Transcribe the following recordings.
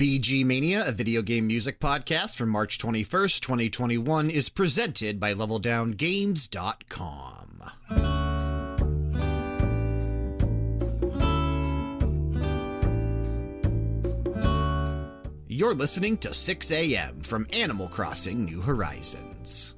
VG Mania, a video game music podcast from March 21st, 2021, is presented by LevelDownGames.com. You're listening to 6 a.m. from Animal Crossing New Horizons.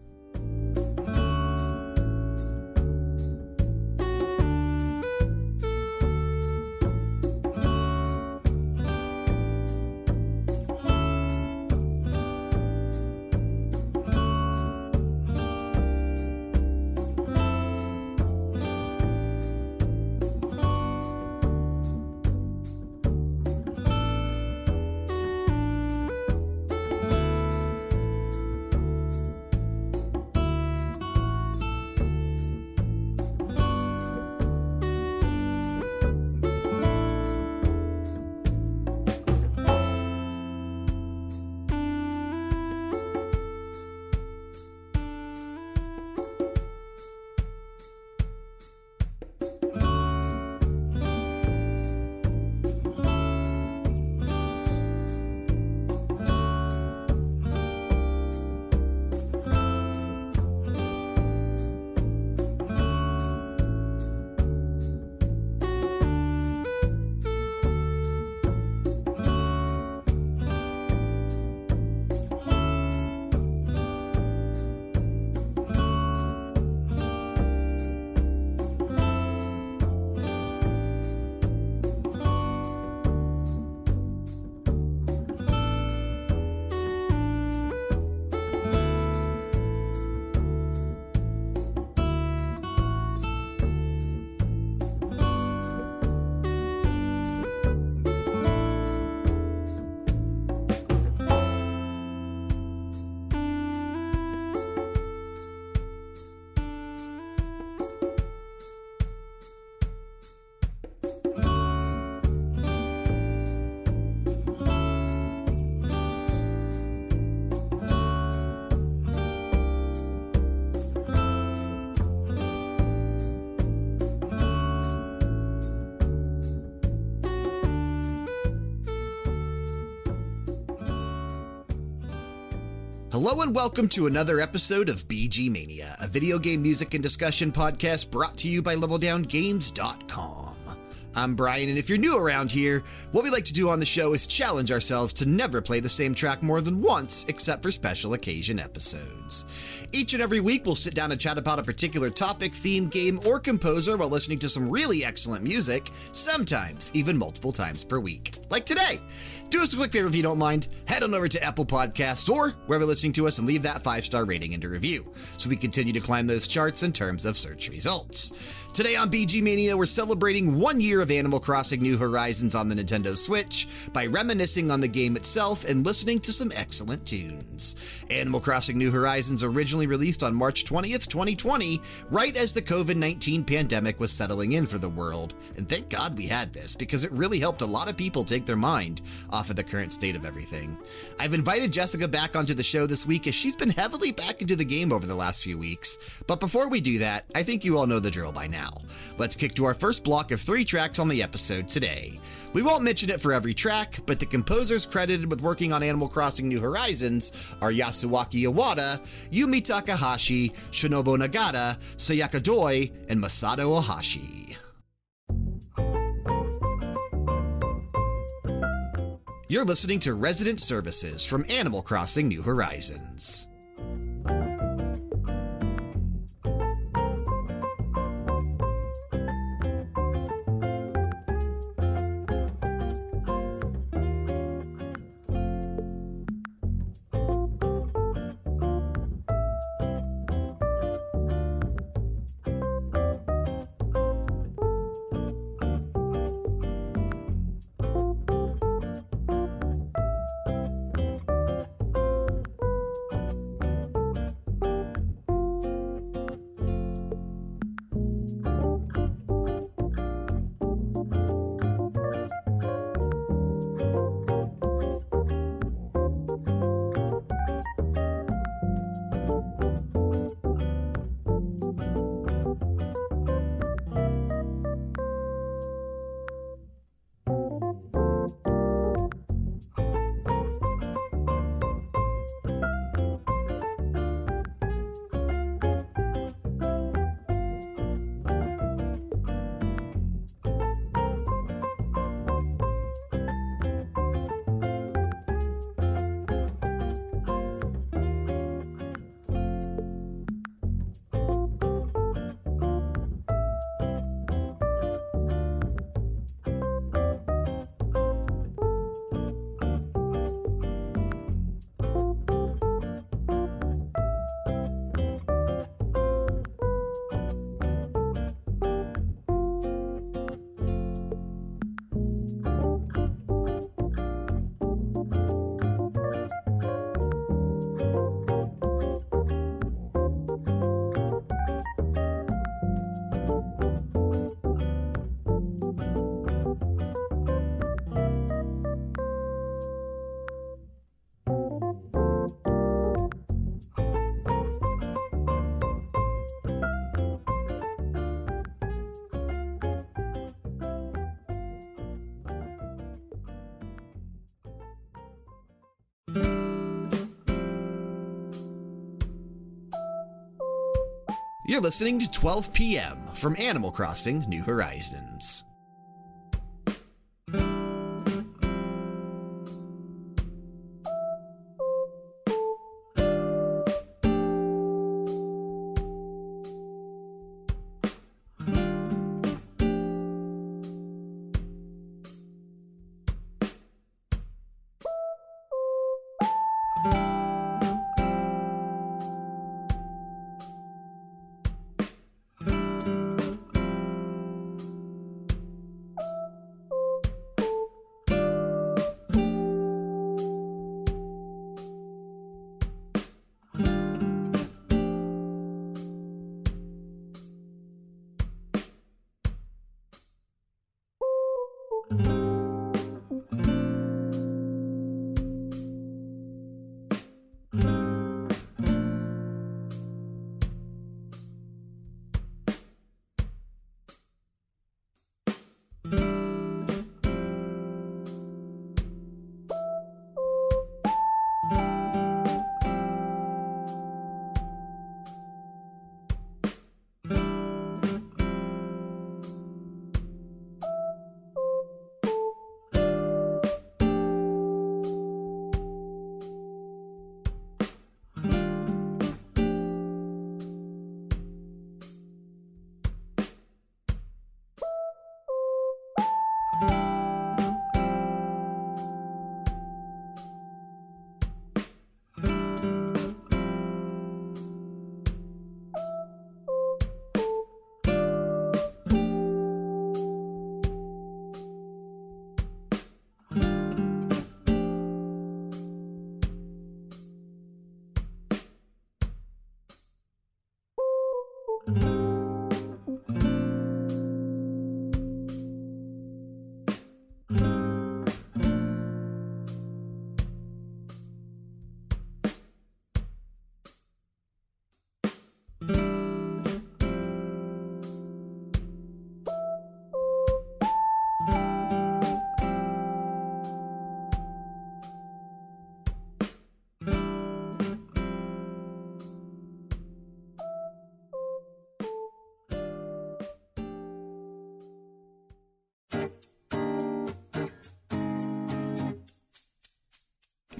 Hello and welcome to another episode of VG Mania, a video game music and discussion podcast brought to you by LevelDownGames.com. I'm Brian, and if you're new around here, what we like to do on the show is challenge ourselves to never play the same track more than once, except for special occasion episodes. Each and every week, we'll sit down and chat about a particular topic, theme, game, or composer while listening to some really excellent music, sometimes even multiple times per week. Like today. Do us a quick favor if you don't mind. Head on over to Apple Podcasts or wherever listening to us and leave that five star rating and a review so we continue to climb those charts in terms of search results. Today on VG Mania, we're celebrating one year of Animal Crossing New Horizons on the Nintendo Switch by reminiscing on the game itself and listening to some excellent tunes. Animal Crossing New Horizons originally released on March 20th, 2020, right as the COVID 19 pandemic was settling in for the world. And thank God we had this because it really helped a lot of people take their mind off of the current state of everything. I've invited Jessica back onto the show this week as she's been heavily back into the game over the last few weeks. But before we do that, I think you all know the drill by now. Let's kick to our first block of three tracks on the episode today. We won't mention it for every track, but the composers credited with working on Animal Crossing New Horizons are Yasuaki Iwata, Yumi Takahashi, Shinobu Nagata, Sayaka Doi, and Masato Ohashi. You're listening to Resident Services from Animal Crossing New Horizons. You're listening to 12 p.m. from Animal Crossing New Horizons.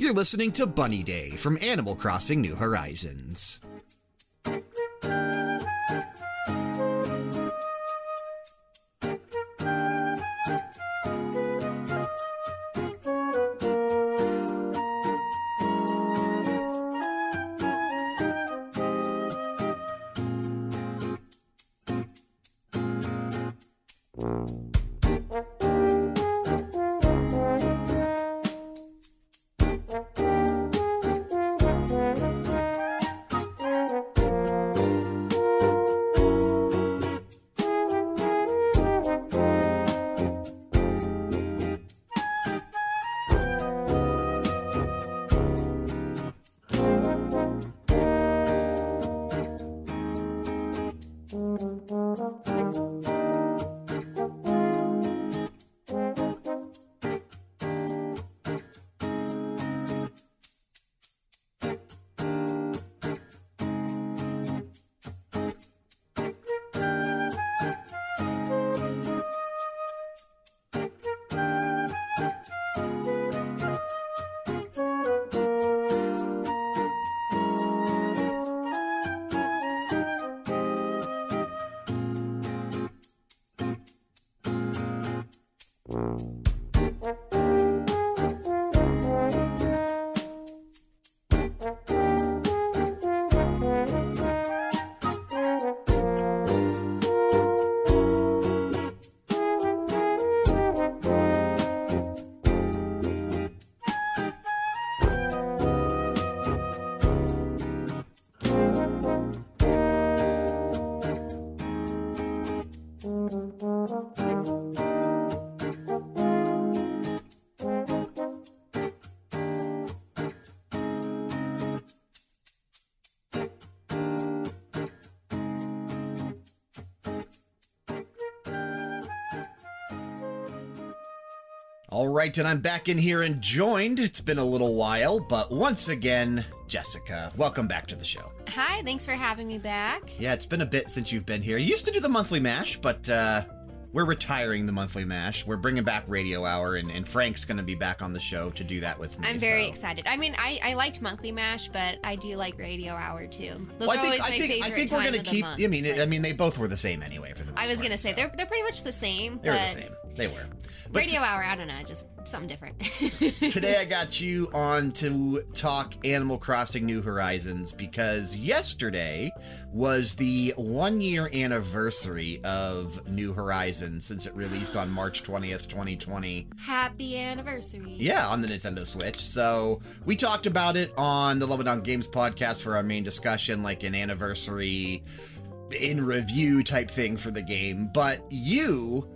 You're listening to Bunny Day from Animal Crossing New Horizons. Mm. All right, and I'm back in here and joined. It's been a little while, but once again, Jessica. Welcome back to the show. Hi, thanks for having me back. Yeah, it's been a bit since you've been here. You used to do the monthly mash, but uh, we're retiring the monthly mash. We're bringing back Radio Hour, and, and Frank's going to be back on the show to do that with me. I'm very so. excited. I mean, I, I liked monthly mash, but I do like Radio Hour too. Those Well, are I think always I my think favorite I think we're gonna keep. month, I mean, but- I mean, they both were the same anyway for the. Most I was gonna say so. they're they're pretty much the same. They were the same. They were. Radio Hour, I don't know, just something different. Today I got you on to talk Animal Crossing New Horizons because yesterday was the one year anniversary of New Horizons since it released on March 20th, 2020. Happy anniversary. Yeah, on the Nintendo Switch. So we talked about it on the Level Down Games podcast for our main discussion, like an anniversary in review type thing for the game. But you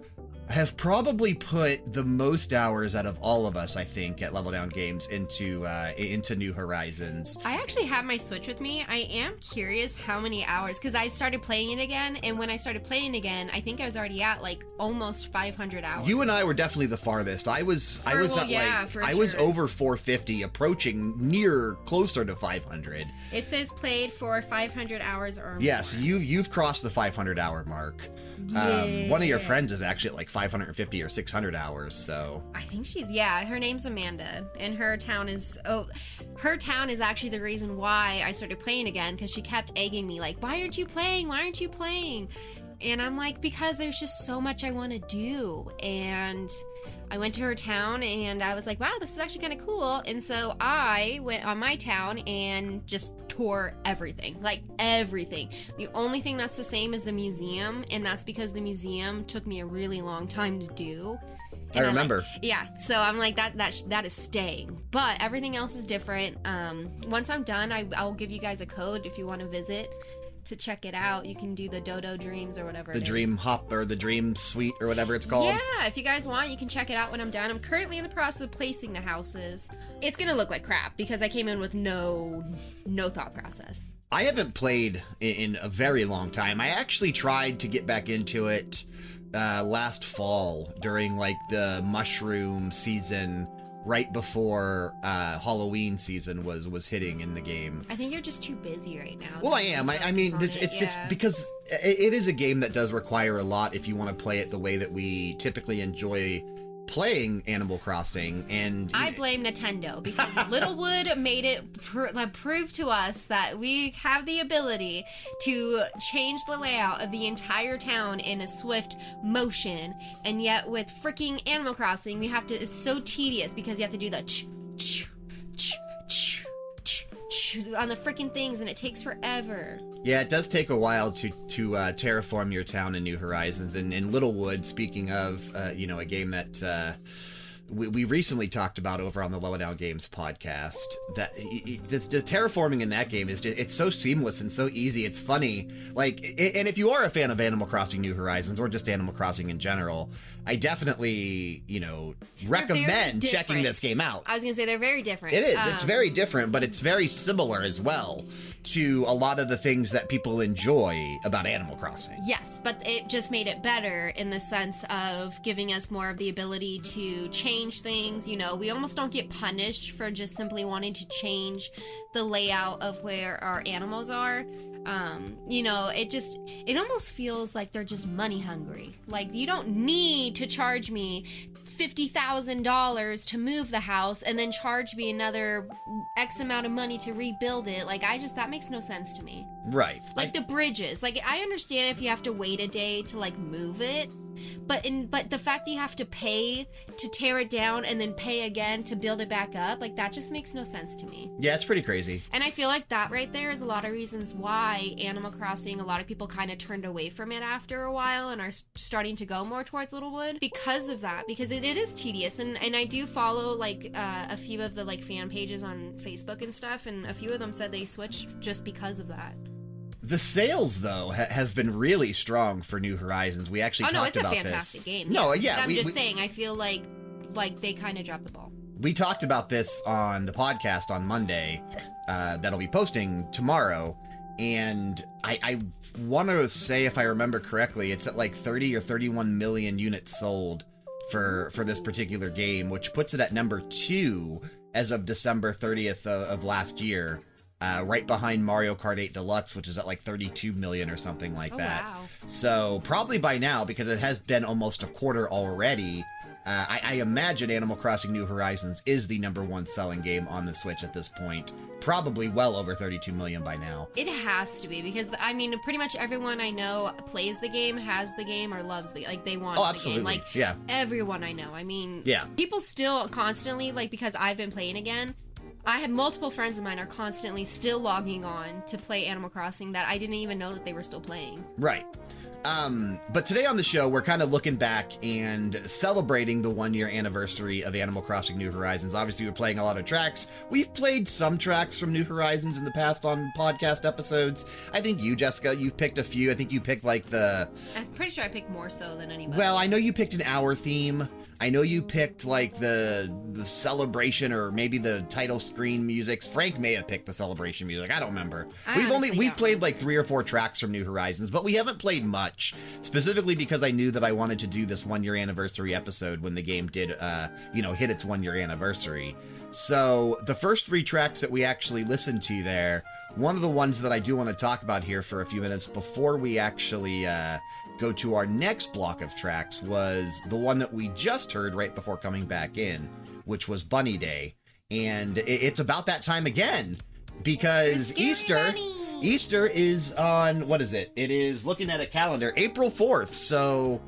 have probably put the most hours out of all of us, I think, at Level Down Games into uh, into New Horizons. I actually have my Switch with me. I am curious how many hours because I've started playing it again, and when I started playing again, I think I was already at like almost 500 hours. You and I were definitely the farthest. I was I was well, at yeah, like for I was over 450, approaching near closer to 500. It says played for 500 hours or more. Yes, you you've crossed the 500 hour mark. Um, one of your friends is actually at like 550 or 600 hours. So I think she's yeah. Her name's Amanda, and her town is oh, her town is actually the reason why I started playing again because she kept egging me like, "Why aren't you playing? Why aren't you playing?" And I'm like, because there's just so much I want to do, and I went to her town and I was like, wow, this is actually kind of cool. And so I went on my town and just tore everything like everything. The only thing that's the same is the museum, and that's because the museum took me a really long time to do. I remember. like- yeah, so I'm like that. That sh- that is staying, but everything else is different. Um, once I'm done, I, I'll give you guys a code if you want to visit to check it out. You can do the Dodo Dreams or whatever. the. Dream Hop or the Dream Suite or whatever it's called. Yeah, if you guys want, you can check it out when I'm done. I'm currently in the process of placing the houses. It's gonna look like crap because I came in with no no thought process. I haven't played in, in a very long time. I actually tried to get back into it uh, last fall during like the mushroom season, right before uh, Halloween season was was hitting in the game. I think you're just too busy right now. Well, I am. I, I mean, it's, it, it's just because it, it is a game that does require a lot if you want to play it the way that we typically enjoy playing Animal Crossing. And I blame Nintendo because Littlewood made it pr- prove to us that we have the ability to change the layout of the entire town in a swift motion, and yet with freaking Animal Crossing, we have to. It's so tedious because you have to do the ch on the freaking things, and it takes forever. Yeah, it does take a while to to uh, terraform your town in New Horizons. And in Littlewood, speaking of, uh, you know, a game that uh, we, we recently talked about over on the Lowdown Games podcast, that the, the terraforming in that game is just, it's so seamless and so easy. It's funny. Like, and if you are a fan of Animal Crossing New Horizons or just Animal Crossing in general, I definitely, you know, recommend checking this game out. I was gonna say they're very different. It is. It's Um, very different, but it's very similar as well to a lot of the things that people enjoy about Animal Crossing. Yes, but it just made it better in the sense of giving us more of the ability to change things. You know, we almost don't get punished for just simply wanting to change the layout of where our animals are. Um, you know, it just, it almost feels like they're just money hungry. Like, you don't need to charge me $50,000 to move the house and then charge me another X amount of money to rebuild it. Like, I just, that makes no sense to me Right. like the bridges like i understand if you have to wait a day to like move it but in but the fact that you have to pay to tear it down and then pay again to build it back up like that just makes no sense to me. Yeah, it's pretty crazy. and i feel like that right there is a lot of reasons why animal crossing a lot of people kind of turned away from it after a while and are starting to go more towards littlewood because of that because it, it is tedious. And and i do follow like uh, a few of the like fan pages on facebook and stuff and a few of them said they switched just because of that The sales, though, ha- have been really strong for New Horizons. We actually Oh no, it's a fantastic this. game. No, yeah, But I'm we, just we, saying. I feel like like they kind of dropped the ball. we talked about this on the podcast on Monday. Uh, that'll be posting tomorrow. And I, I want to say, if I remember correctly, it's at like 30 or 31 million units sold for for this particular game, which puts it at number two as of December 30th of, of last year. Uh, right behind Mario Kart 8 Deluxe, which is at like 32 million or something like Oh, that. wow. So probably by now, because it has been almost a quarter already, uh, I, I imagine Animal Crossing New Horizons is the number one selling game on the Switch at this point. Probably well over 32 million by now. It has to be because I mean, pretty much everyone I know plays the game, has the game, or loves the like they want Oh, the absolutely. game. Like Yeah. everyone I know. I mean, Yeah. people still constantly like because I've been playing again. I have multiple friends of mine are constantly still logging on to play Animal Crossing that I didn't even know that they were still playing. Right. Um, but today on the show, we're kind of looking back and celebrating the one year anniversary of Animal Crossing New Horizons. Obviously, we're playing a lot of tracks. We've played some tracks from New Horizons in the past on podcast episodes. I think you, Jessica, you've picked a few. I think you picked like the I'm pretty sure I picked more so than anybody. Well, I know you picked an hour theme. I know you picked like the, the celebration or maybe the title screen music. Frank may have picked the celebration music. I don't remember. I we've only we've don't played like three or four tracks from New Horizons, but we haven't played much. Specifically because I knew that I wanted to do this one year anniversary episode when the game did, uh, you know, hit its one year anniversary. So the first three tracks that we actually listened to there, one of the ones that I do want to talk about here for a few minutes before we actually uh, go to our next block of tracks was the one that we just heard right before coming back in, which was Bunny Day. And it's about that time again because Easter. bunny. Easter is on, what is it? It is looking at a calendar, April 4th. So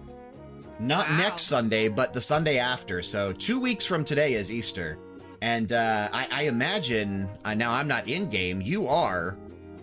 not Wow. next Sunday, but the Sunday after. So two weeks from today is Easter. And uh, I, I imagine, uh, now I'm not in game, you are,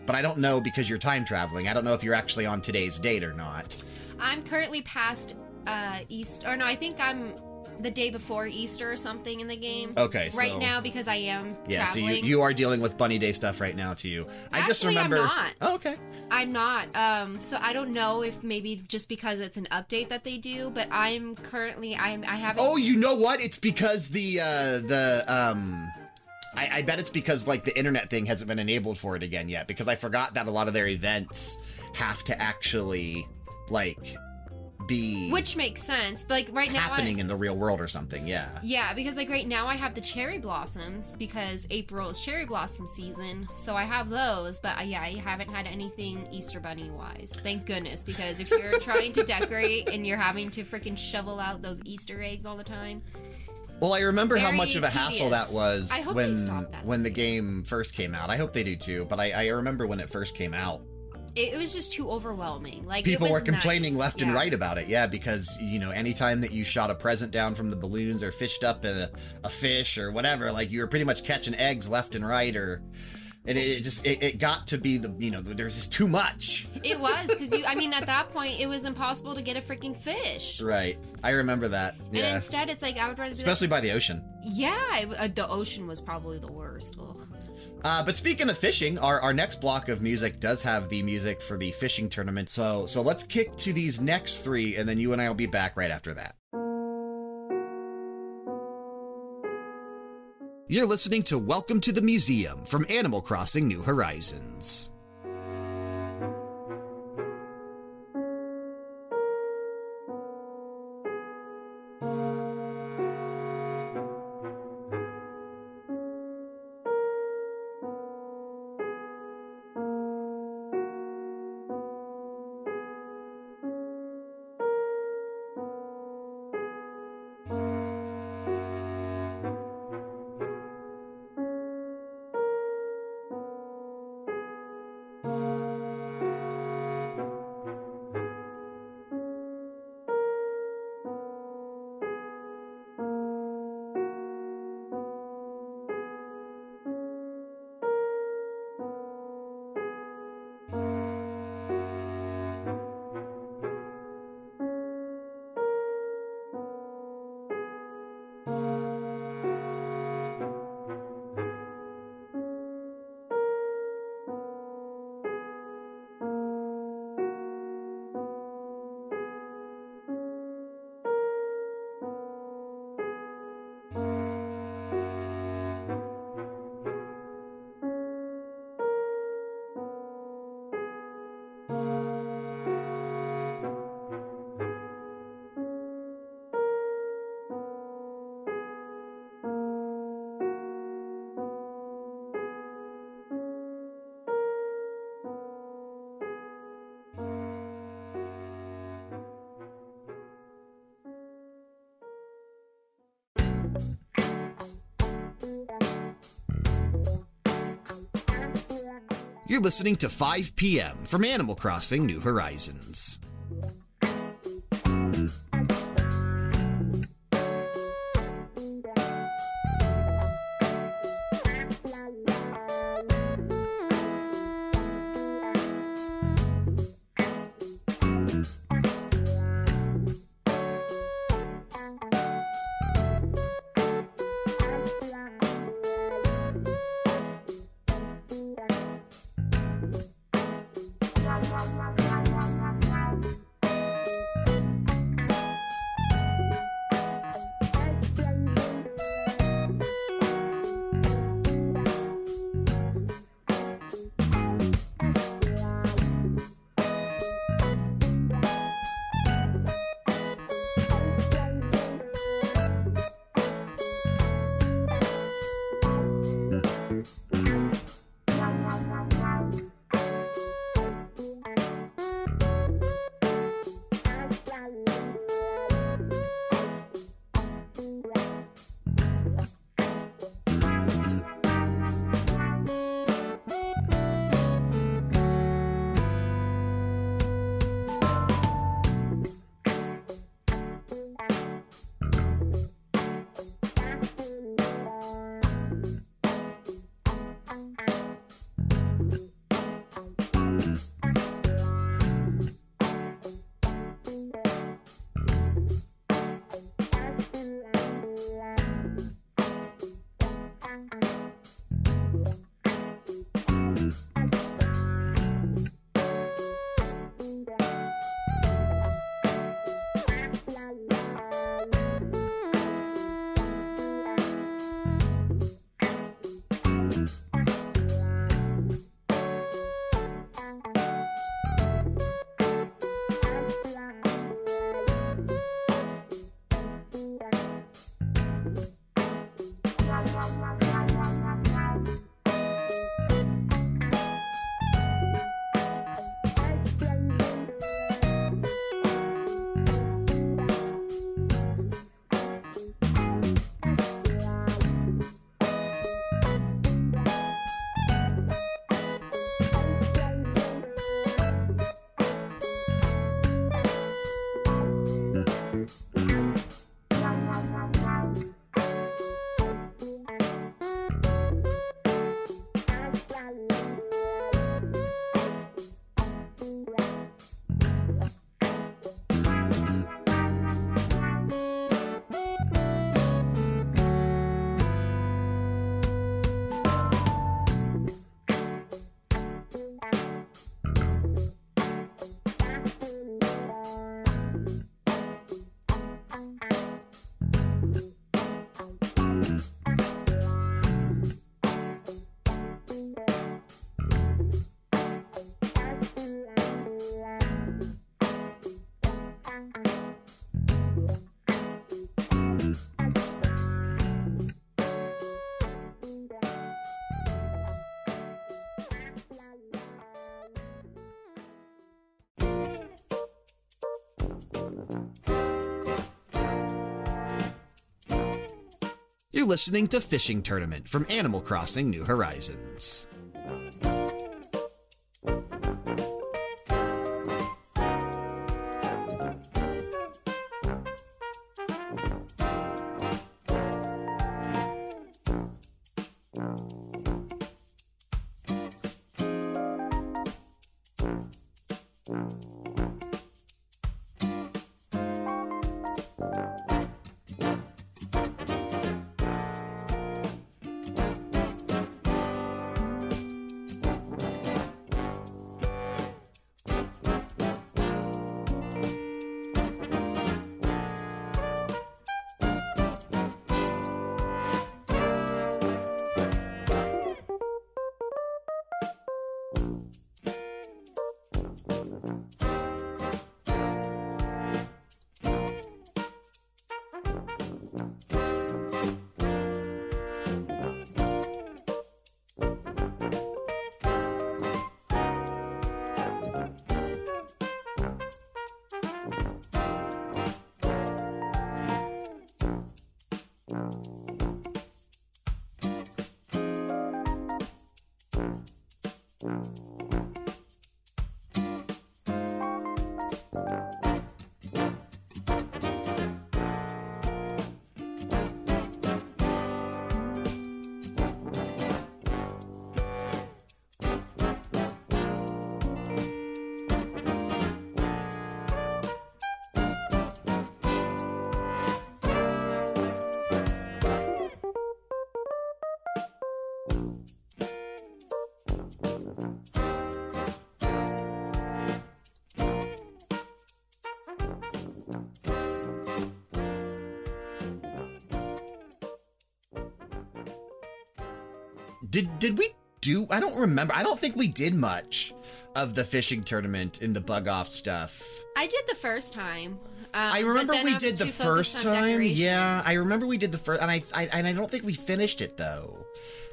but I don't know because you're time traveling. I don't know if you're actually on today's date or not. I'm currently past uh Easter or no, I think I'm the day before Easter or something in the game. Okay, Right now because I am Yeah, traveling. so you, you are dealing with Bunny Day stuff right now, too. I just Actually, I'm remember. not. Oh, okay. I'm not. Um, so I don't know if maybe just because it's an update that they do, but I'm currently I'm I haven't. Oh, you know what? It's because the uh the um I, I bet it's because like the internet thing hasn't been enabled for it again yet because I forgot that a lot of their events have to actually like be which makes sense. But like right now, happening in the real world or something. Yeah. yeah, because like right now I have the cherry blossoms because April is cherry blossom season, so I have those. But uh, yeah, I haven't had anything Easter bunny wise. Thank goodness, because if you're trying to decorate and you're having to freaking shovel out those Easter eggs all the time, Well, I remember how much of a hassle that was I hope they when stop that when the this game first came out. I hope they do too, but I, I remember when it first came out. it, it was just too overwhelming. Like it People was were complaining nice, left and yeah. right about it. Yeah, because you know, anytime that you shot a present down from the balloons or fished up a, a fish or whatever, like you were pretty much catching eggs left and right, or and it, just it, it got to be the you know there's just too much. It was because you. I mean, at that point, it was impossible to get a freaking fish. Right, I remember that. And Yeah, instead, it's like I would rather be especially by the ocean. yeah, it, uh, the ocean was probably the worst. Uh, but speaking of fishing, our, our next block of music does have the music for the fishing tournament. So so let's kick to these next three, and then you and I will be back right after that. You're listening to Welcome to the Museum from Animal Crossing New Horizons. You're listening to 5 p.m. from Animal Crossing New Horizons. You're listening to Fishing Tournament from Animal Crossing New Horizons. you Did did we do? I don't remember. I don't think we did much of the fishing tournament in the bug off stuff. I did the first time. Um, I remember we I did the first time. decoration. Yeah, I remember we did the first, and I, I and I don't think we finished it though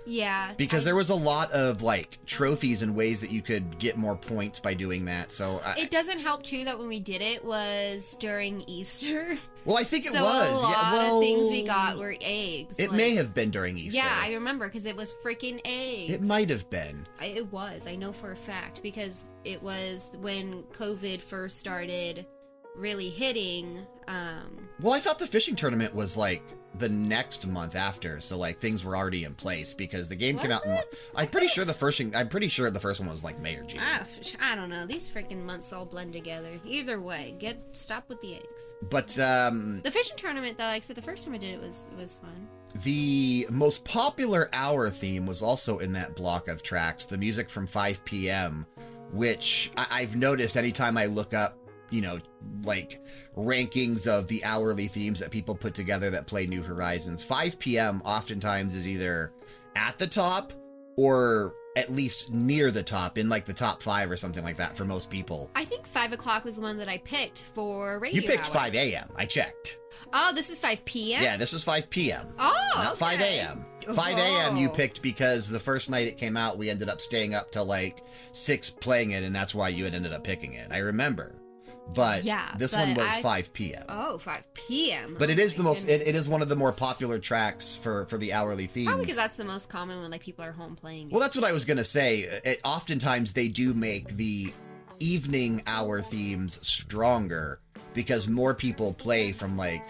Yeah. because I- there was a lot of like trophies and ways that you could get more points by doing that. So, I, It doesn't help too that when we did it was during Easter. well, I think it so was. a lot yeah, well, of things we got were eggs. It like- may have been during Easter. Yeah, I remember because it was freaking eggs. It might have been. I, it was. I know for a fact because it was when COVID first started really hitting. Um, Well, I thought the fishing tournament was like the next month after, so like things were already in place because the game came out. In. I'm pretty sure the first. I'm pretty sure the first one was like May or June. I, I don't know. These freaking months all blend together. Either way, get stop with the eggs. But um, The fishing tournament, though, like I said, the first time I did it was it was fun. the most popular hour theme was also in that block of tracks. The music from 5 p.m., which I- I've noticed anytime I look up, you know, like rankings of the hourly themes that people put together that play New Horizons. 5 p.m. oftentimes is either at the top or at least near the top in like the top five or something like that for most people. I think five o'clock was the one that I picked for radio. You picked hour. 5 a.m. I checked. Oh, this is five p.m. Yeah, this was 5 p.m. Oh, not 5 a.m. 5 a.m. you picked because the first night it came out, we ended up staying up till like 6 playing it, and that's why you had ended up picking it. I remember. But Yeah, this but one was I- 5 p.m. Oh, 5 p.m. But it Oh is the most, it, it is one of the more popular tracks for, for the hourly themes. Probably because that's the most common when like people are home playing. it. Well, that's what I was going to say. It, oftentimes they do make the evening hour themes stronger because more people play from like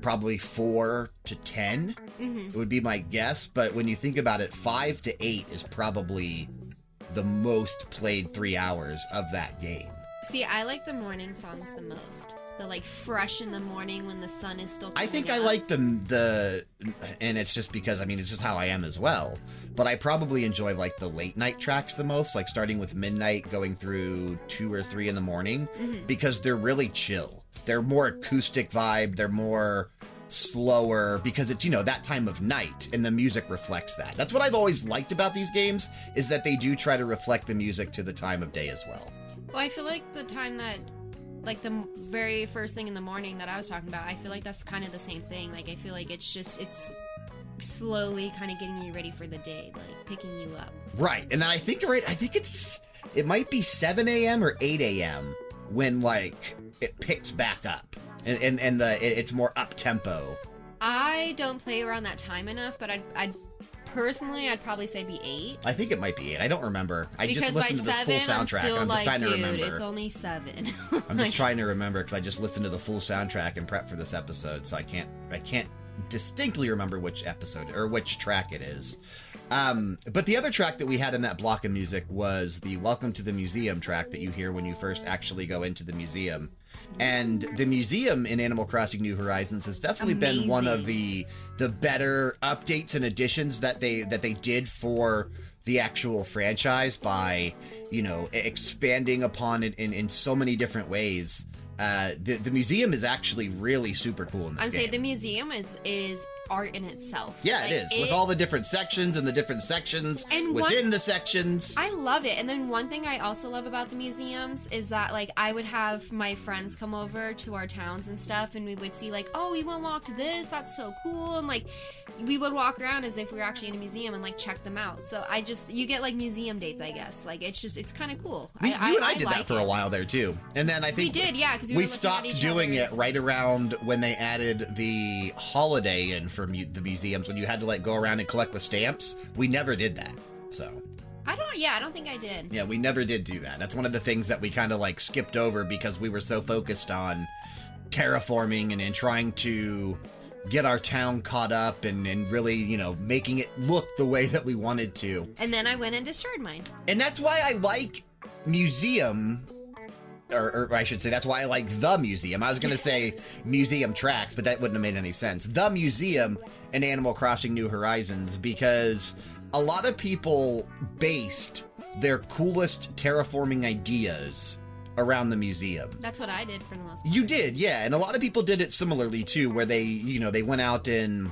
probably 4 to 10 Mhm. it would be my guess but when you think about it 5 to 8 is probably the most played 3 hours of that game See, I like the morning songs the most. The like fresh in the morning when the sun is still. I think coming I like the the and it's just because I mean it's just how I am as well. But I probably enjoy like the late night tracks the most, like starting with midnight going through 2 or 3 in the morning Mhm. because they're really chill. They're more acoustic vibe, they're more slower because it's you know that time of night and the music reflects that. That's what I've always liked about these games is that they do try to reflect the music to the time of day as well. Well, I feel like the time that, like the very first thing in the morning that I was talking about, I feel like that's kind of the same thing. Like I feel like it's just it's slowly kind of getting you ready for the day, like picking you up. Right. And then I think right, I think it's it might be 7 a.m. or 8 a.m. when like it picks back up. And and, and the it- it's more up tempo. I don't play around that time enough, but I'd, I'd personally, I'd probably say be eight. I think it might be 8. I don't remember. I because just listened to this seven, full I'm soundtrack still I'm just like, trying to dude, remember. it's only seven. I'm just trying to remember because I just listened to the full soundtrack and prep for this episode, so I can't I can't distinctly remember which episode or which track it is. Um, but the other track that we had in that block of music was the Welcome to the Museum track that you hear when you first actually go into the museum. And the museum in Animal Crossing New Horizons has definitely been one of the the better updates and additions that they that they did for the actual franchise by you know expanding upon it in, in so many different ways. Uh, the the museum is actually really super cool in this I'd game. say the museum is is art in itself. yeah, Like, it is with all the different sections and the different sections And one- within the sections. I love it. And then one thing I also love about the museums is that like I would have my friends come over to our towns and stuff and we would see like, oh, we unlocked this, that's so cool. And like we would walk around as if we were actually in a museum and like check them out. So I just you get like museum dates, I guess. Like it's just it's kind of cool. we, you and I, did that like for a while there too, and then I think We did, yeah, because we, we were looking at stopped doing it right around when they added the holiday in for mu- the museums when you had to like go around and collect the stamps. We never did that. So I don't. Yeah, I don't think I did. Yeah, we never did do that. That's one of the things that we kind of like skipped over because we were so focused on terraforming and, and trying to get our town caught up and, and really, you know, making it look the way that we wanted to. And then I went and destroyed mine. And that's why I like museum. Or, or I should say, that's why I like the museum. I was going to say museum tracks, but that wouldn't have made any sense. The museum in Animal Crossing New Horizons, because a lot of people based their coolest terraforming ideas around the museum. That's what I did for the most part. You did, yeah. And a lot of people did it similarly too, where they, you know, they went out and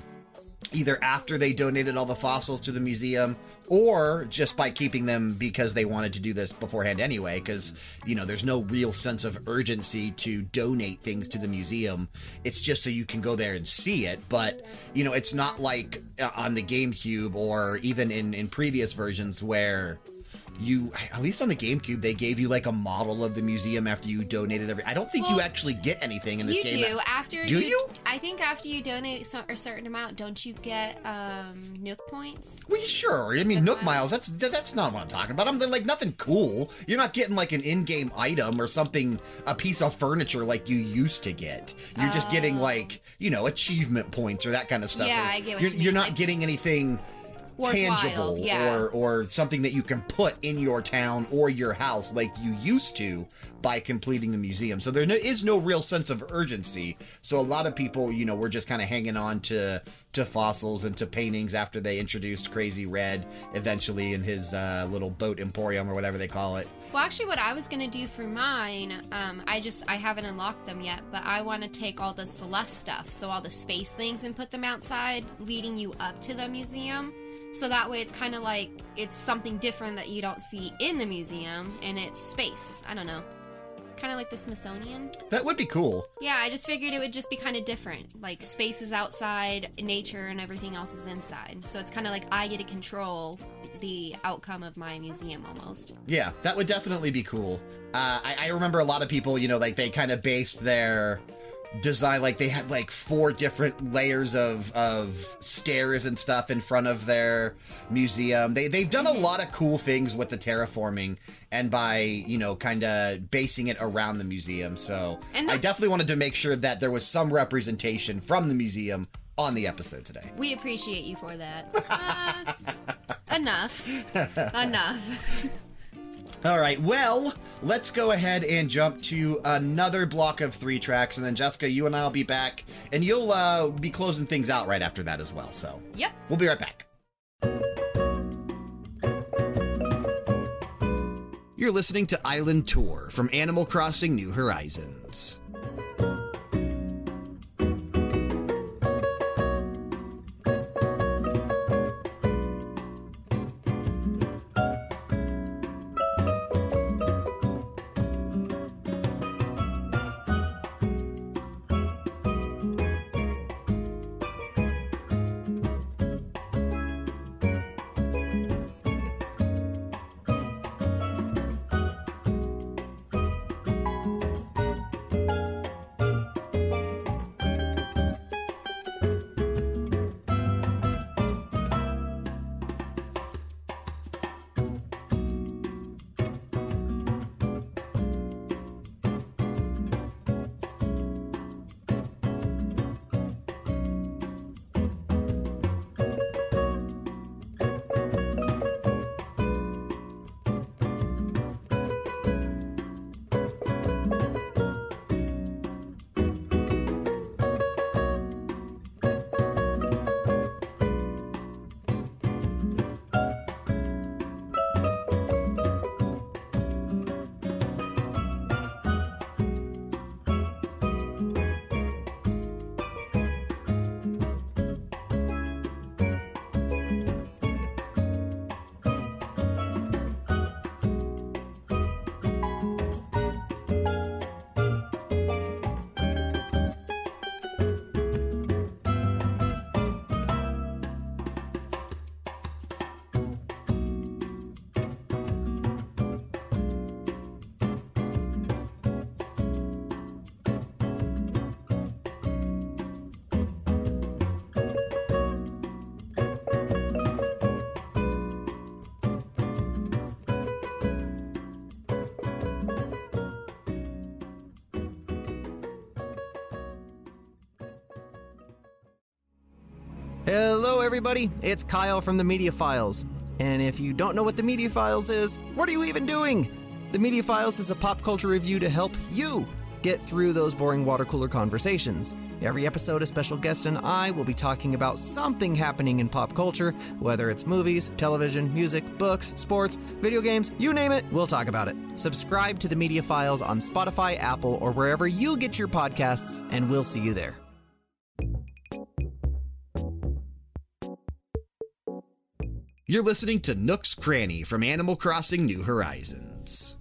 either after they donated all the fossils to the museum or just by keeping them because they wanted to do this beforehand anyway because you know there's no real sense of urgency to donate things to the museum. It's just so you can go there and see it but you know it's not like uh, on the GameCube or even in in previous versions where you at least on the GameCube they gave you like a model of the museum after you donated every I don't think you actually get anything in this You game do after Do you? I think after you donate so, a certain amount, don't you get um, Nook points? Well, sure. I mean, Nook Miles. That's that's not what I'm talking about. I'm like nothing cool. You're not getting like an in-game item or something, a piece of furniture like you used to get. You're just getting like you know achievement points or that kind of stuff. Oh. Yeah, Or I get what you're, you mean, You're not like- getting anything Worthwhile, tangible yeah. or or something that you can put in your town or your house like you used to by completing the museum. So there no, is no real sense of urgency. So a lot of people, you know, were just kind of hanging on to to fossils and to paintings after they introduced Crazy Redd eventually in his uh, little boat emporium or whatever they call it. Well, actually, what I was gonna do for mine, um, I just I haven't unlocked them yet, but I want to take all the Celeste stuff, so all the space things, and put them outside, leading you up to the museum. So that way, it's kind of like it's something different that you don't see in the museum, and it's space. I don't know, kind of like the Smithsonian. That would be cool. Yeah, I just figured it would just be kind of different. Like space is outside, nature and everything else is inside. So it's kind of like I get to control the outcome of my museum almost. Yeah, that would definitely be cool. Uh, I, I remember a lot of people, you know, like they kind of based their design, like they had like four different layers of of stairs and stuff in front of their museum. They they've done a lot of cool things with the terraforming and by you know kind of basing it around the museum. So And I definitely wanted to make sure that there was some representation from the museum on the episode today. We appreciate you for that. Uh, enough. enough. All right, well, let's go ahead and jump to another block of three tracks, and then Jessica, you and I will be back, and you'll uh, be closing things out right after that as well. So Yep. we'll be right back. You're listening to Island Tour from Animal Crossing New Horizons. Hello, everybody. It's Kyle from the Media Files. And if you don't know what the Media Files is, what are you even doing? The Media Files is a pop culture review to help you get through those boring water cooler conversations. Every episode, a special guest and I will be talking about something happening in pop culture, whether it's movies, television, music, books, sports, video games, you name it, we'll talk about it. Subscribe to the Media Files on Spotify, Apple, or wherever you get your podcasts, and we'll see you there. You're listening to Nook's Cranny from Animal Crossing New Horizons.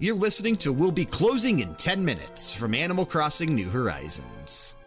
You're listening to We'll Be Closing in 10 Minutes from Animal Crossing New Horizons.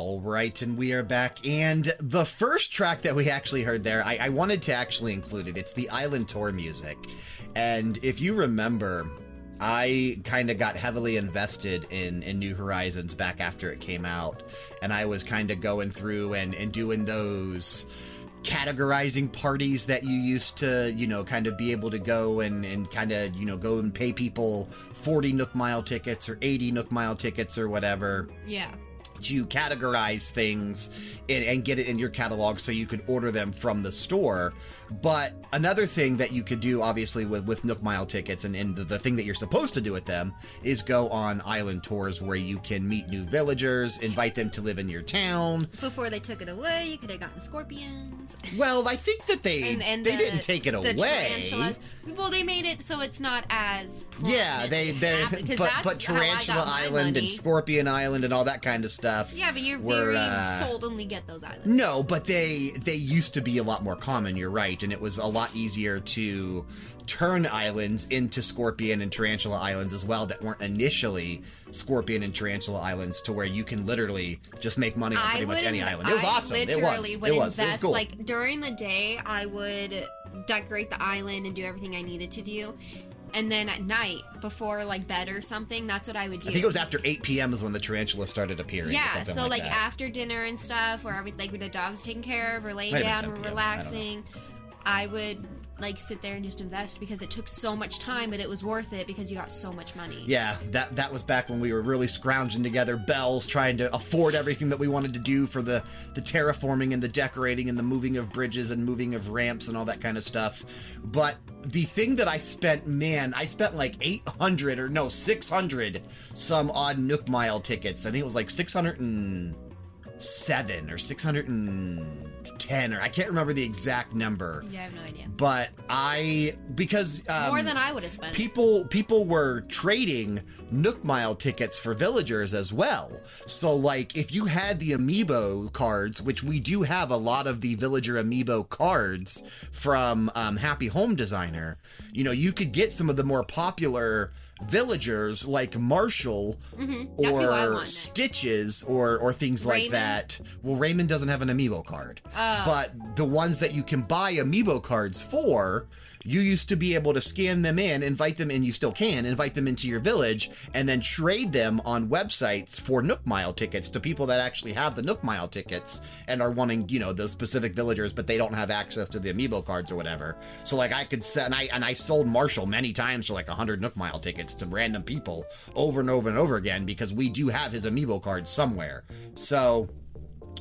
All right, and we are back. And the first track that we actually heard there, I, I wanted to actually include it. It's the Island Tour music. And if you remember, I kind of got heavily invested in, in New Horizons back after it came out. And I was kind of going through and, and doing those categorizing parties that you used to, you know, kind of be able to go and, and kind of, you know, go and pay people 40 Nook Mile tickets or 80 Nook Mile tickets or whatever Yeah. To categorize things and, and get it in your catalog so you could order them from the store. But another thing that you could do, obviously, with, with Nook Mile tickets, and, and the, the thing that you're supposed to do with them is go on island tours where you can meet new villagers, invite them to live in your town. Before they took it away, you could have gotten scorpions. Well, I think that they And, and they the- didn't take it the away. tarantulas. Well, they made it so it's not as Yeah, they they but but how I got Tarantula Island and Scorpion Island and all that kind of stuff. Yeah, but you're were, very uh, seldomly get those islands. No, but they they used to be a lot more common. You're right, and it was a lot easier to turn islands into Scorpion and Tarantula Islands as well that weren't initially Scorpion and Tarantula Islands to where you can literally just make money on pretty much any island. It was I awesome. It was. would It was. invest It was cool. like during the day. I would decorate the island and do everything I needed to do, and then at night before like bed or something, that's what I would do. I think it was after 8 p.m. is when the tarantula started appearing. Yeah, so like, that. after dinner and stuff, where every like with the dogs taken care of, or laying down, or 10 p.m., I relaxing, I would like sit there and just invest because it took so much time, but it was worth it because you got so much money. Yeah, that that was back when we were really scrounging together bells, trying to afford everything that we wanted to do for the the terraforming and the decorating and the moving of bridges and moving of ramps and all that kind of stuff. But the thing that I spent, man, I spent like 800 or no, 600 some odd Nook Mile tickets. I think it was like 607 or 610 or I can't remember the exact number. Yeah, I have no idea. But I because um, More than I would have spent. people people were trading Nook Mile tickets for villagers as well. So like if you had the amiibo cards, which we do have a lot of the villager amiibo cards from um, Happy Home Designer, you know you could get some of the more popular villagers like Marshall Mm-hmm. That's who I or. Stitches or or things like that. Well, Raymond doesn't have an amiibo card, Oh. but the ones that you can buy amiibo cards for, you used to be able to scan them in, invite them, and you still can invite them into your village, and then trade them on websites for Nook Mile tickets to people that actually have the Nook Mile tickets and are wanting, you know, those specific villagers, but they don't have access to the amiibo cards or whatever. So like I could set, and I and I sold Marshall many times for like hundred Nook Mile tickets to random people over and over and over again because we do have his amiibo card somewhere. So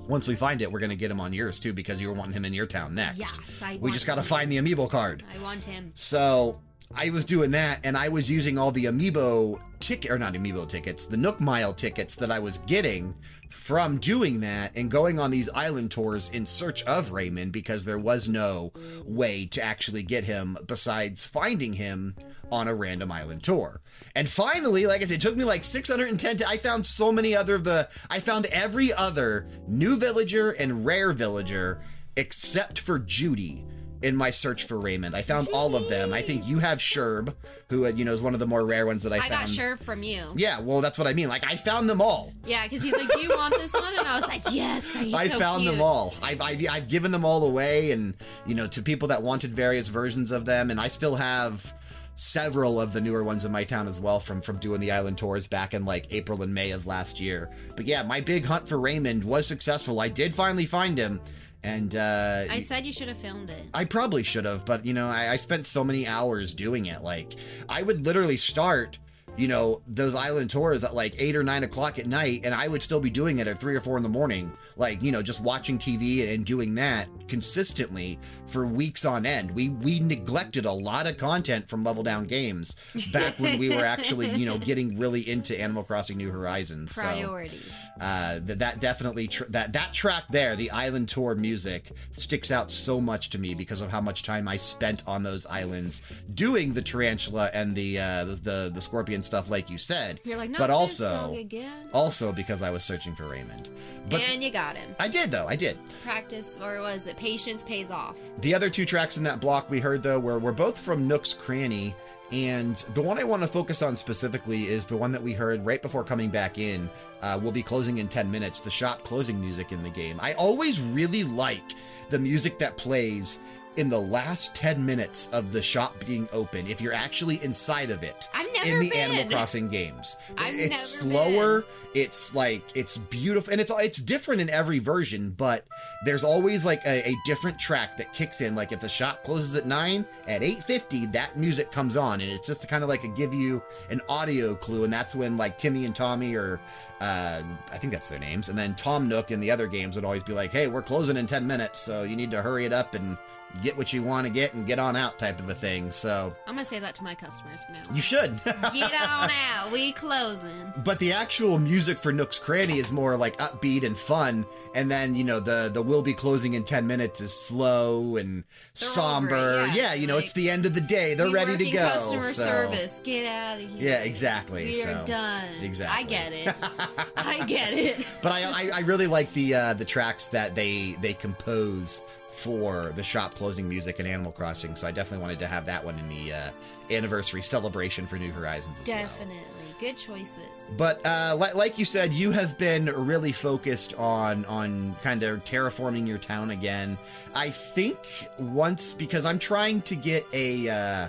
once we find it, we're going to get him on yours too because you were wanting him in your town next. Yes, I We just got to find the amiibo card. I want him. So I was doing that and I was using all the amiibo ticket or not amiibo tickets, the Nook Mile tickets that I was getting from doing that and going on these island tours in search of Raymond because there was no way to actually get him besides finding him on a random island tour. And finally, like I said, it took me like 610 to, I found so many other of the I found every other new villager and rare villager except for Judy in my search for Raymond. I found all of them. I think you have Sherb, who uh, you know is one of the more rare ones that I, I found. got Sherb from you. Yeah, well, that's what I mean. Like I found them all. Yeah, because he's like, "Do you want this one?" And I was like, "Yes." I so found them all. I've, I've I've given them all away, and you know to people that wanted various versions of them, and I still have several of the newer ones in my town as well from from doing the island tours back in like April and May of last year. But yeah, my big hunt for Raymond was successful. I did finally find him, and uh, I said you should have filmed it. I probably should have, but you know, I, I spent so many hours doing it. Like, I would literally start, you know, those island tours at like eight or nine o'clock at night, and I would still be doing it at three or four in the morning. Like, you know, just watching TV and doing that consistently for weeks on end. We we neglected a lot of content from Level Down Games back when we were actually, you know, getting really into Animal Crossing New Horizons. So, Priorities. uh, that that definitely tr- that that track there, the island tour music, sticks out so much to me because of how much time I spent on those islands doing the tarantula and the uh, the, the the scorpion stuff, like you said. You're like, "Not but also again." also because I was searching for Raymond. But and you got him. I did though, I did. Practice, or was it patience pays off? The other two tracks in that block we heard though were were both from Nook's Cranny. And the one I want to focus on specifically is the one that we heard right before coming back in. Uh, we'll be closing in 10 minutes, the shop closing music in the game. I always really like the music that plays in the last 10 minutes of the shop being open if you're actually inside of it I've never in the been. Animal Crossing games. I've it's slower, it's like it's beautiful and it's it's different in every version, but there's always like a, a different track that kicks in like if the shop closes at 9 at 8:50 that music comes on and it's just to kind of like a give you an audio clue and that's when like Timmy and Tommy or uh, I think that's their names and then Tom Nook in the other games would always be like, "Hey, we're closing in 10 minutes, so you need to hurry it up and get what you want to get and get on out type of a thing. So I'm gonna say that to my customers from now on. you should. Get on out. We closing. but the actual music for Nook's Cranny is more like upbeat and fun, and then you know the the will be closing in ten minutes is slow and They're somber. it, yeah. you know Like, it's the end of the day. They're ready to go. Customer so- service. Get out of here. Yeah, exactly, We so- are done. exactly. I get it. I get it. But I, I I really like the uh, the tracks that they they compose for the shop closing music in Animal Crossing. So I definitely wanted to have that one in the uh, anniversary celebration for New Horizons as well. Definitely. Good choices. But uh, li- like you said, you have been really focused on on kind of terraforming your town again. I think once because I'm trying to get a uh,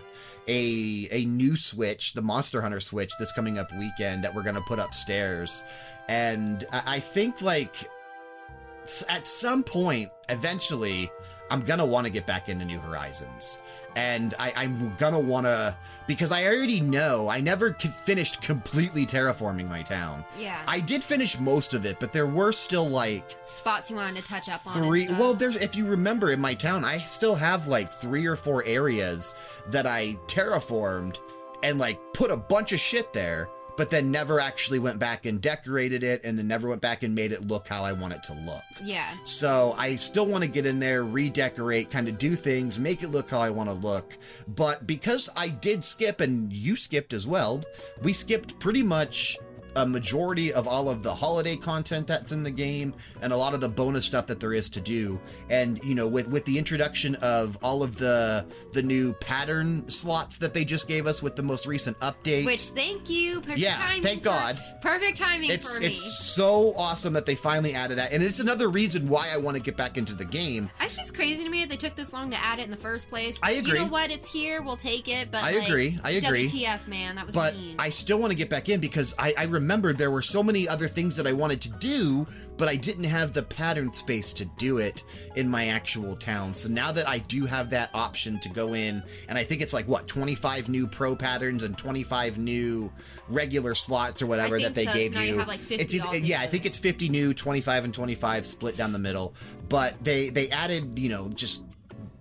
a a new Switch, the Monster Hunter Switch, this coming up weekend that we're gonna put upstairs, and I, I think like at some point, eventually, I'm gonna want to get back into New Horizons. And I, I'm gonna want to, because I already know I never c- finished completely terraforming my town. Yeah. I did finish most of it, but there were still like Spots you wanted to touch up on. three. Well, there's, if you remember in my town, I still have like three or four areas that I terraformed and like put a bunch of shit there, but then never actually went back and decorated it and then never went back and made it look how I want it to look. Yeah. So I still want to get in there, redecorate, kind of do things, make it look how I want to look. But because I did skip and you skipped as well, we skipped pretty much a majority of all of the holiday content that's in the game and a lot of the bonus stuff that there is to do and you know with with the introduction of all of the the new pattern slots that they just gave us with the most recent update Which thank you. Perfect Yeah, timing. thank God. Perfect timing it's for me. it's so awesome that they finally added that and it's another reason why I want to get back into the game Actually, it's crazy to me that they took this long to add it in the first place. I agree. You know what? It's here. We'll take it. But I like, agree, I agree. WTF, man? That was but mean. I still want to get back in because I, I remembered there were so many other things that I wanted to do, but I didn't have the pattern space to do it in my actual town. So now that I do have that option to go in, and I think it's like what 25 new pro patterns and 25 new regular slots or whatever that they so. Gave you you. like, 50 it's either- yeah, I think it's 50 new, 25 and 25 split down the middle. But they they added you know just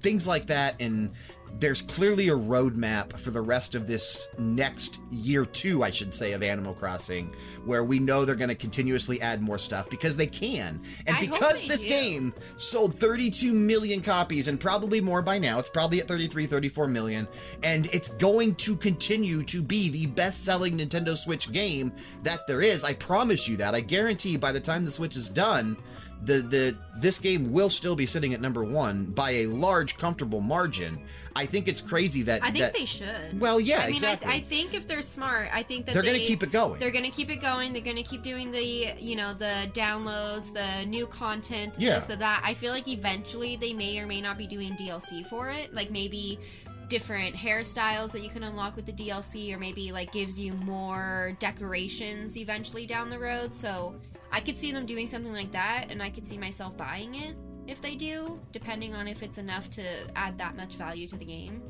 things like that and there's clearly a roadmap for the rest of this next year two i should say of animal crossing where we know they're going to continuously add more stuff because they can. And I because this do. game sold 32 million copies and probably more by now it's probably at 33 34 million and it's going to continue to be the best selling nintendo switch game that there is. I promise you that. I guarantee by the time the switch is done the the this game will still be sitting at number one by a large comfortable margin. I think it's crazy that I think that, they should. Well, yeah, I mean, exactly. I, I think if they're smart, I think that They're gonna keep it going. They're going to keep it going. They're going to keep doing the, you know, the downloads, the new content, Yeah. this, the that. I feel like eventually they may or may not be doing DLC for it. Like maybe different hairstyles that you can unlock with the DLC, or maybe like gives you more decorations eventually down the road. So I could see them doing something like that, and I could see myself buying it if they do, depending on if it's enough to add that much value to the game.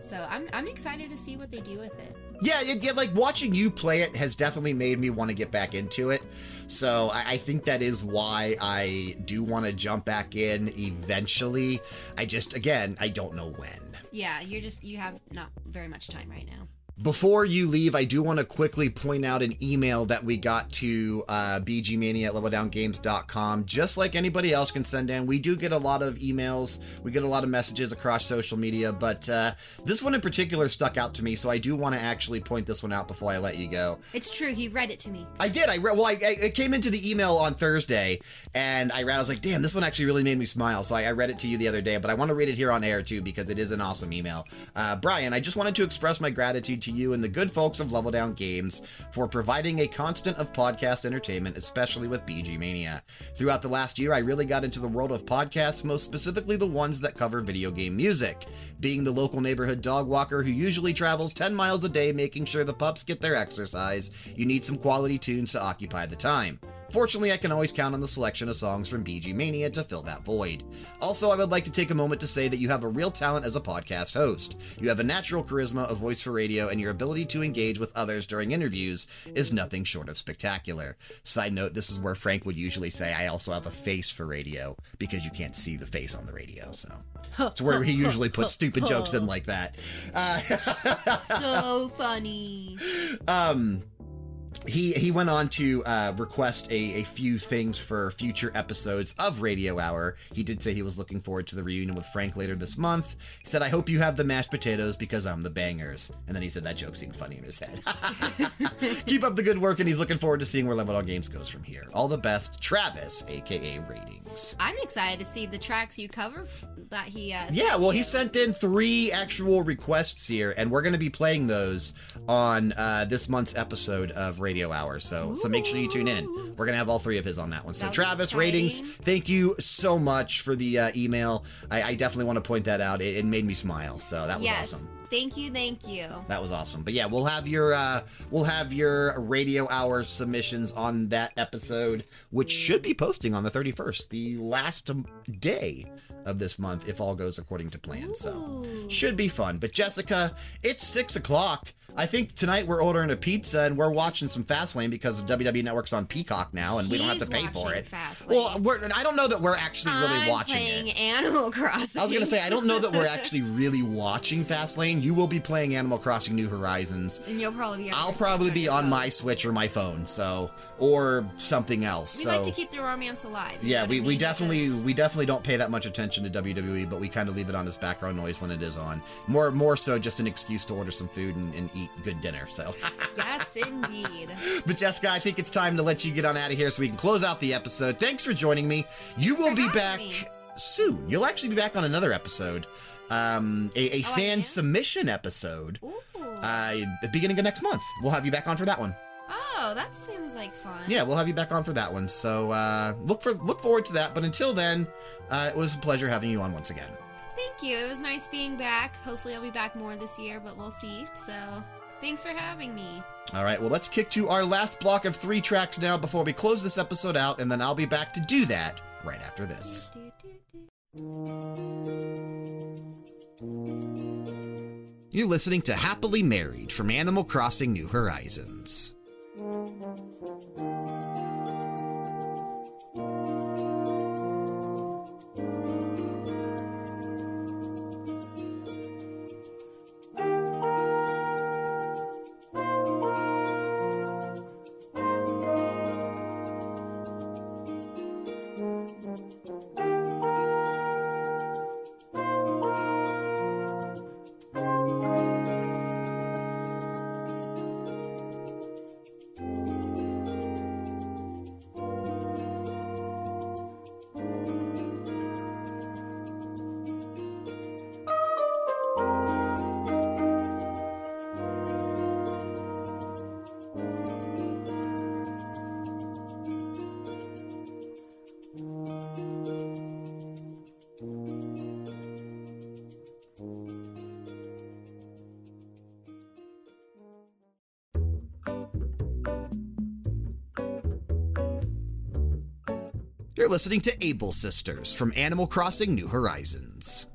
So I'm I'm excited to see what they do with it. yeah, it, yeah, like watching you play it has definitely made me want to get back into it. So I, I think that is why I do want to jump back in eventually. I just again I don't know when. Yeah, you're just you have not very much time right now. Before you leave, I do want to quickly point out an email that we got to uh, vgmania at leveldowngames.com. Just like anybody else can send in, we do get a lot of emails. We get a lot of messages across social media, but uh, this one in particular stuck out to me, so I do want to actually point this one out before I let you go. It's true. He read it to me. I did. I read. Well, I, I it came into the email on Thursday, and I read. I was like, "Damn, this one actually really made me smile." So I, I read it to you the other day, but I want to read it here on air too because it is an awesome email. Uh, Brian, I just wanted to express my gratitude to you and the good folks of Level Down Games for providing a constant of podcast entertainment, especially with VG Mania. Throughout the last year, I really got into the world of podcasts, most specifically the ones that cover video game music. Being the local neighborhood dog walker who usually travels 10 miles a day making sure the pups get their exercise, you need some quality tunes to occupy the time. Fortunately, I can always count on the selection of songs from VG Mania to fill that void. Also, I would like to take a moment to say that you have a real talent as a podcast host. You have a natural charisma, a voice for radio, and your ability to engage with others during interviews is nothing short of spectacular. Side note, this is where Frank would usually say, I also have a face for radio, because you can't see the face on the radio, so. It's where he usually puts stupid jokes in like that. Uh, So funny. um, he he went on to uh, request a, a few things for future episodes of Radio Hour. He did say he was looking forward to the reunion with Frank later this month. He said, "I hope you have the mashed potatoes because I'm the bangers." And then he said that joke seemed funny in his head. Keep up the good work, and he's looking forward to seeing where Level Down Games goes from here. All the best, Travis, aka Ratings. I'm excited to see the tracks you cover that he. Uh, Yeah, well, he sent in three actual requests here, and we're going to be playing those on uh, this month's episode of Radio Radio hour. So, so make sure you tune in. We're going to have all three of his on that one. So, That'll Travis, ratings, thank you so much for the uh, email. I, I definitely want to point that out. It, it made me smile, so that was Yes. awesome. Thank you. Thank you. That was awesome. But yeah, we'll have your uh, we'll have your radio hour submissions on that episode, which should be posting on the 31st, the last day of this month, if all goes according to plan. So should be fun. But Jessica, it's six o'clock. I think tonight we're ordering a pizza and we're watching some Fastlane because WWE Network's on Peacock now and we don't have to pay for it. Fastlane. Well, we're, I don't know that we're actually really I'm watching playing it. Animal Crossing. I was gonna say I don't know that we're actually really watching Fastlane. You will be playing Animal Crossing New Horizons. and you'll probably be. I'll probably be on phone. my Switch or my phone, so or something else. We so like to keep the romance alive. yeah, we, I we definitely we definitely don't pay that much attention to WWE, but we kind of leave it on as background noise when it is on. More more so just an excuse to order some food and, and eat good dinner. So, yes, indeed. but Jessica, I think it's time to let you get on out of here so we can close out the episode. Thanks for joining me. You will be back me. soon. You'll actually be back on another episode, um, a, a Oh, fan submission episode. Ooh. Uh, beginning of next month, we'll have you back on for that one. oh, that seems like fun. Yeah, we'll have you back on for that one. So uh, look for look forward to that. But until then, uh, it was a pleasure having you on once again. Thank you. It was nice being back. Hopefully, I'll be back more this year, but we'll see. So, thanks for having me. All right, well, let's kick to our last block of three tracks now before we close this episode out, and then I'll be back to do that right after this. You're listening to Happily Married from Animal Crossing New Horizons. You're listening to Able Sisters from Animal Crossing New Horizons.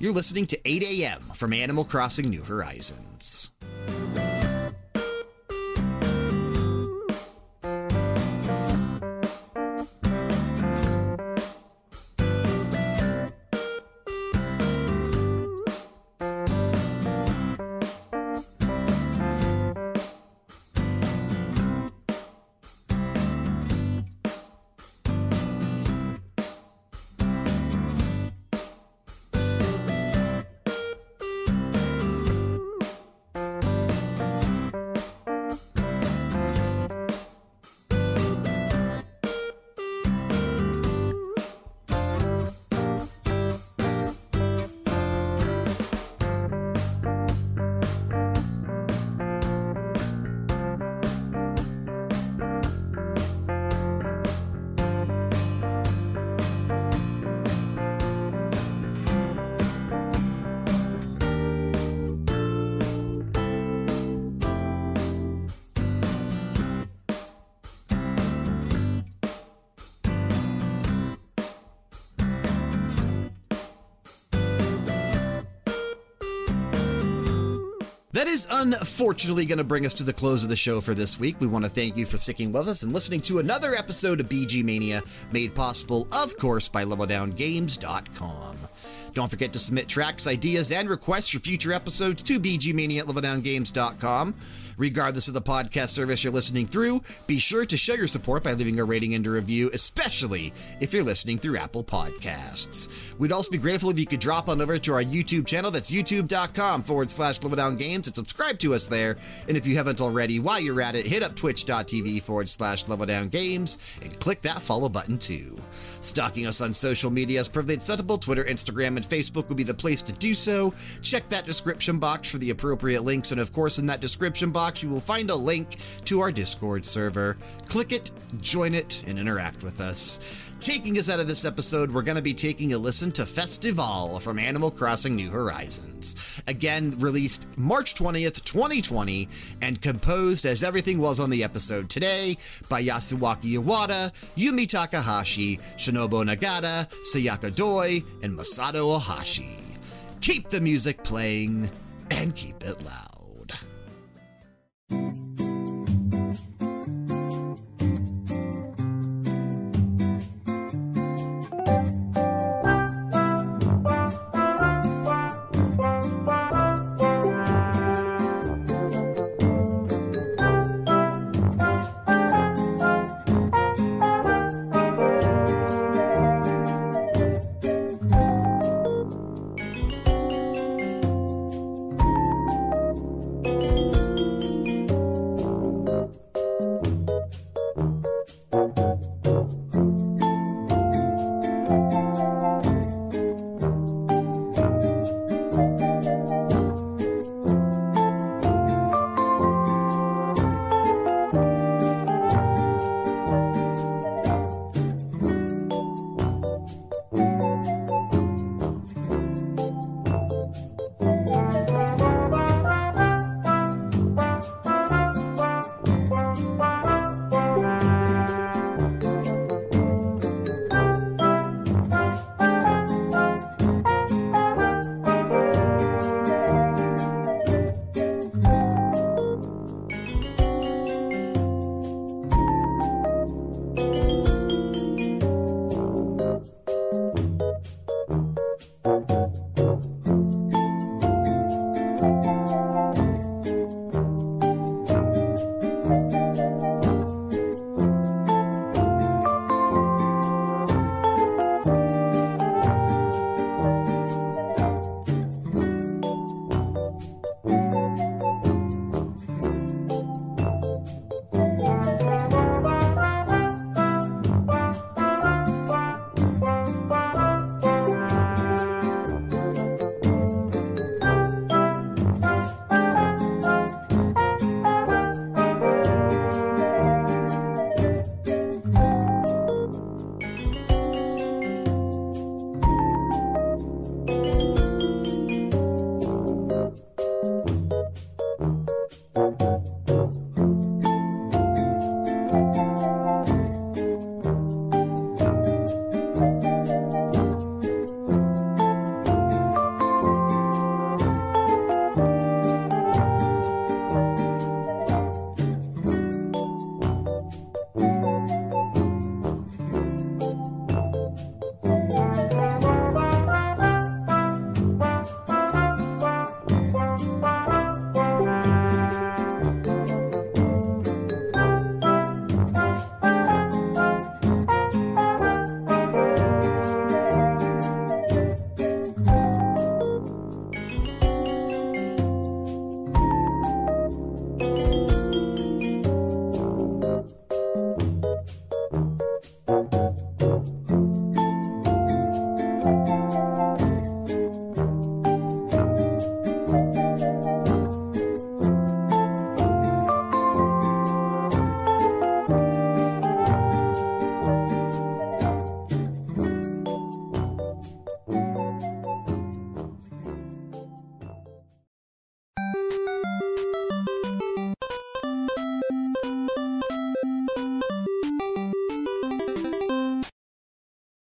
You're listening to 8 a.m. from Animal Crossing New Horizons. That is unfortunately going to bring us to the close of the show for this week. We want to thank you for sticking with us and listening to another episode of VG Mania, made possible, of course, by LevelDownGames.com. Don't forget to submit tracks, ideas, and requests for future episodes to vgmania at leveldowngames.com. Regardless of the podcast service you're listening through, be sure to show your support by leaving a rating and a review, especially if you're listening through Apple Podcasts. We'd also be grateful if you could drop on over to our YouTube channel. That's youtube.com forward slash leveldowngames and subscribe to us there. And if you haven't already, while you're at it, hit up twitch.tv forward slash leveldowngames and click that follow button too. Stalking us on social media is perfectly acceptable. Twitter, Instagram, and Facebook would be the place to do so. Check that description box for the appropriate links. And of course, in that description box, you will find a link to our Discord server. Click it, join it, and interact with us. Taking us out of this episode, we're going to be taking a listen to Festival from Animal Crossing New Horizons. Again, released March 20th, 2020, and composed as everything was on the episode today by Yasuaki Iwata, Yumi Takahashi, Yoshinobu Nagata, Sayaka Doi, and Masato Ohashi. Keep the music playing and keep it loud.